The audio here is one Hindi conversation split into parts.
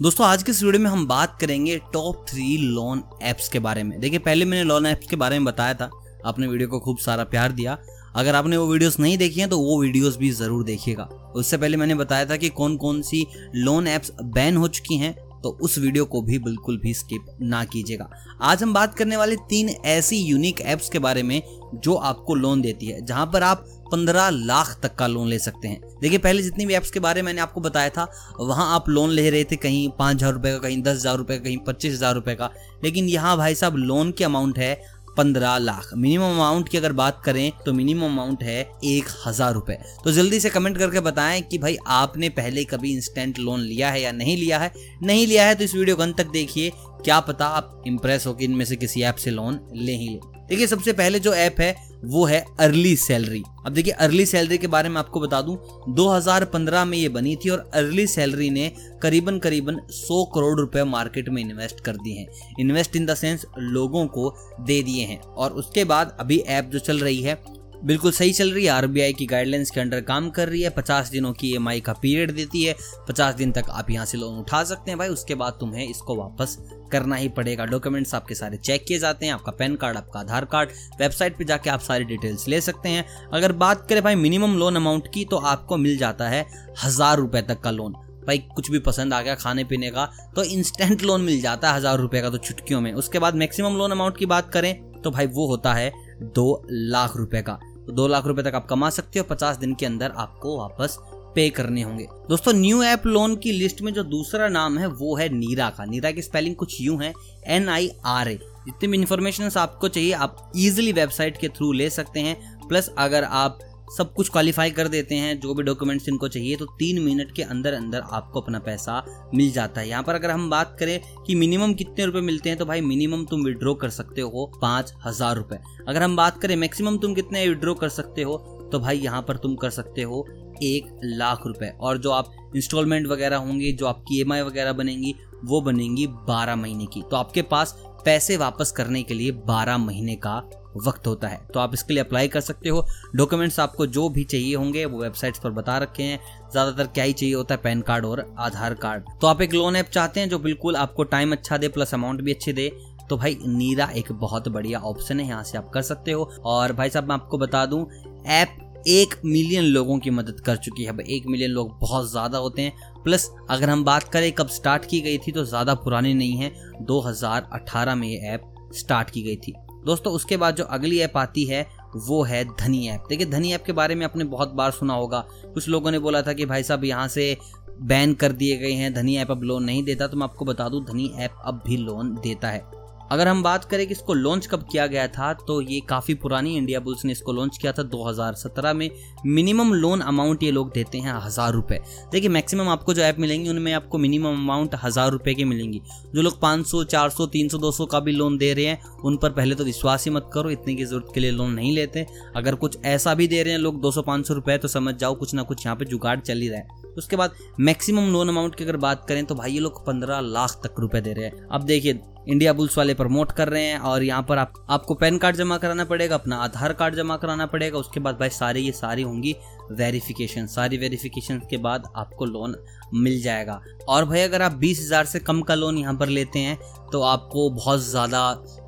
दोस्तों, आज के इस वीडियो में हम बात करेंगे टॉप थ्री लोन एप्स के बारे में। देखिए, पहले मैंने लोन एप्स के बारे में बताया था। आपने वीडियो को खूब सारा प्यार दिया। अगर आपने वो वीडियोस नहीं देखी हैं तो वो वीडियोस भी ज़रूर देखिएगा। उससे पहले मैंने बताया था कि कौन कौन सी लोन ऐप्स बैन हो चुकी हैं तो उस वीडियो को भी बिल्कुल भी स्किप ना कीजिएगा। आज हम बात करने वाले तीन ऐसी यूनिक एप्स के बारे में जो आपको लोन देती है, जहाँ पर आप पंद्रह लाख तक का लोन ले सकते हैं। देखिए, पहले जितनी भी एप्स के बारे में मैंने आपको बताया था, वहाँ आप लोन ले रहे थे कहीं पाँच हज़ार रुपए का, कहीं दस हज़ार रुपए का, कहीं पच्चीस हज़ार रुपए का। लेकिन यहाँ भाई साहब लोन की अमाउंट है पंद्रह लाख। मिनिमम अमाउंट की अगर बात करें तो मिनिमम अमाउंट है एक हज़ार रुपए। तो जल्दी से कमेंट करके बताएँ कि भाई आपने पहले कभी इंस्टेंट लोन लिया है या नहीं लिया है। नहीं लिया है तो इस वीडियो को अंत तक देखिए, क्या पता आप इंप्रेस हो कि इनमें से किसी ऐप से लोन ले ही ले। देखिए, सबसे पहले जो ऐप है वो है अर्ली सैलरी अब देखिए अर्ली सैलरी के बारे में आपको बता दूँ 2015 में ये बनी थी और अर्ली सैलरी ने करीबन करीबन 100 करोड़ रुपए मार्केट में इन्वेस्ट कर दिए हैं। इन्वेस्ट इन द सेंस लोगों को दे दिए हैं। और उसके बाद अभी ऐप जो चल रही है बिल्कुल सही चल रही है। आरबीआई की गाइडलाइंस के अंडर काम कर रही है। पचास दिनों की ईएमआई का पीरियड देती है। पचास दिन तक आप यहाँ से लोन उठा सकते हैं भाई। उसके बाद तुम्हें इसको वापस करना ही पड़ेगा। डॉक्यूमेंट्स आपके सारे चेक किए जाते हैं। आपका पैन कार्ड आपका आधार कार्ड वेबसाइट पे जाके आप सारी डिटेल्स ले सकते हैं। अगर बात करें भाई मिनिमम लोन अमाउंट की तो आपको मिल जाता है हज़ार रुपए तक का लोन भाई कुछ भी पसंद आ गया खाने पीने का तो इंस्टेंट लोन मिल जाता है हज़ार रुपए का तो छुटकियों में। उसके बाद मैक्सिमम लोन अमाउंट की बात करें तो भाई वो होता है दो लाख रुपए का। दो लाख रुपए तक आप कमा सकते हो, पचास दिन के अंदर आपको वापस पे करने होंगे। दोस्तों न्यू ऐप लोन की लिस्ट में जो दूसरा नाम है, वो है नीरा का। नीरा की स्पेलिंग कुछ यू है एन आई आर ए जितनी भी इंफॉर्मेशन आपको चाहिए, आप इजिली वेबसाइट के थ्रू ले सकते हैं। प्लस अगर आप सब कुछ क्वालिफाई कर देते हैं, जो भी डॉक्यूमेंट्स इनको चाहिए तो तीन मिनट के अंदर अंदर आपको अपना पैसा मिल जाता है। यहाँ पर अगर हम बात करें कि मिनिमम कितने रुपए मिलते हैं तो भाई मिनिमम तुम विड्रॉ कर सकते हो पाँच हज़ार रुपए। अगर हम बात करें मैक्सिमम तुम कितने विड्रॉ कर सकते हो तो भाई यहाँ पर तुम कर सकते हो एक लाख रुपए। और जो आप इंस्टॉलमेंट वगैरह होंगी, जो आपकी ई वगैरह बनेंगी, वो बनेंगी बारह महीने की। तो आपके पास पैसे वापस करने के लिए बारह महीने का वक्त होता है। तो आप इसके लिए अप्लाई कर सकते हो। डॉक्यूमेंट्स आपको जो भी चाहिए होंगे, वो वेबसाइट्स पर बता रखे हैं। ज़्यादातर क्या ही चाहिए होता है? पैन कार्ड और आधार कार्ड तो आप एक लोन ऐप चाहते हैं जो बिल्कुल आपको टाइम अच्छा दे प्लस अमाउंट भी अच्छे दे तो भाई नीरा एक बहुत बढ़िया ऑप्शन है। यहाँ से आप कर सकते हो। और भाई साहब, मैं आपको बता दूँ ऐप एक मिलियन लोगों की मदद कर चुकी है। एक मिलियन लोग बहुत ज़्यादा होते हैं। प्लस अगर हम बात करें कब स्टार्ट की गई थी तो ज़्यादा पुरानी नहीं है। 2018 में ये ऐप स्टार्ट की गई थी। दोस्तों, उसके बाद जो अगली ऐप आती है, वो है धनी ऐप। देखिए, धनी ऐप के बारे में आपने बहुत बार सुना होगा। कुछ लोगों ने बोला था कि भाई साहब, यहाँ से बैन कर दिए गए हैं, धनी ऐप अब लोन नहीं देता तो मैं आपको बता दूँ, धनी ऐप अब भी लोन देता है। अगर हम बात करें कि इसको लॉन्च कब किया गया था तो ये काफ़ी पुरानी इंडिया बुल्स ने इसको लॉन्च किया था 2017 में। मिनिमम लोन अमाउंट ये लोग देते हैं हज़ार रुपए। देखिए मैक्सिमम आपको जो ऐप मिलेंगी उनमें आपको मिनिमम अमाउंट हज़ार रुपए की मिलेंगी। जो लोग 500, 400, 300, 200 का भी लोन दे रहे हैं उन पर पहले तो विश्वास ही मत करो इतने की ज़रूरत के लिए लोन नहीं लेते। अगर कुछ ऐसा भी दे रहे हैं लोग दो सौ रुपए तो समझ जाओ कुछ ना कुछ यहाँ पे जुगाड़ चल ही रहा है। उसके बाद मैक्सिमम लोन अमाउंट की अगर बात करें तो भाई ये लोग पंद्रह लाख तक रुपए दे रहे हैं। अब देखिए इंडिया बुल्स वाले प्रमोट कर रहे हैं और यहाँ पर आप, आपको पैन कार्ड जमा कराना पड़ेगा, अपना आधार कार्ड जमा कराना पड़ेगा, उसके बाद भाई सारी ये सारी होंगी वेरिफिकेशन सारी वेरिफिकेशन के बाद आपको लोन मिल जाएगा। और भाई अगर आप बीस हज़ार से कम का लोन यहाँ पर लेते हैं तो आपको बहुत ज़्यादा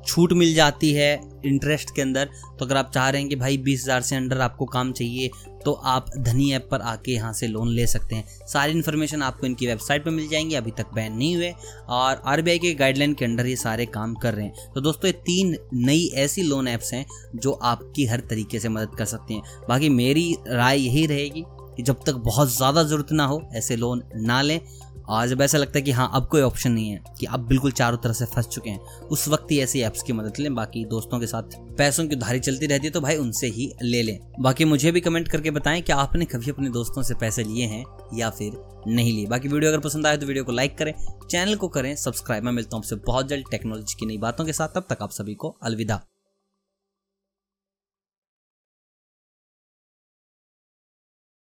छूट मिल जाती है इंटरेस्ट के अंदर। तो अगर आप चाह रहे हैं कि भाई बीस हज़ार से अंडर आपको काम चाहिए तो आप धनी ऐप पर आके यहाँ से लोन ले सकते हैं। सारी इन्फॉर्मेशन आपको इनकी वेबसाइट पर मिल जाएँगी। अभी तक बैन नहीं हुए और आरबीआई के गाइडलाइन के अंडर ये सारे काम कर रहे हैं। तो दोस्तों, ये तीन नई ऐसी लोन ऐप्स हैं जो आपकी हर तरीके से मदद कर सकती हैं। बाकी मेरी राय यही रहेगी कि जब तक बहुत ज़्यादा ज़रूरत ना हो, ऐसे लोन ना लें। और जब ऐसा लगता है कि हाँ अब कोई ऑप्शन नहीं है, कि अब बिल्कुल चारों तरह से फंस चुके हैं। उस वक्त ही ऐसी ऐप्स की मदद लें, बाकी दोस्तों के साथ पैसों की उधारी चलती रहती है तो भाई उनसे ही ले लें। बाकी मुझे भी कमेंट करके बताएँ कि आपने कभी अपने दोस्तों से पैसे लिए हैं या फिर नहीं लिए? बाकी वीडियो अगर पसंद आए तो वीडियो को लाइक करें, चैनल को करें सब्सक्राइब मैं मिलता हूँ आपसे बहुत जल्द टेक्नोलॉजी की नई बातों के साथ, तब तक आप सभी को अलविदा।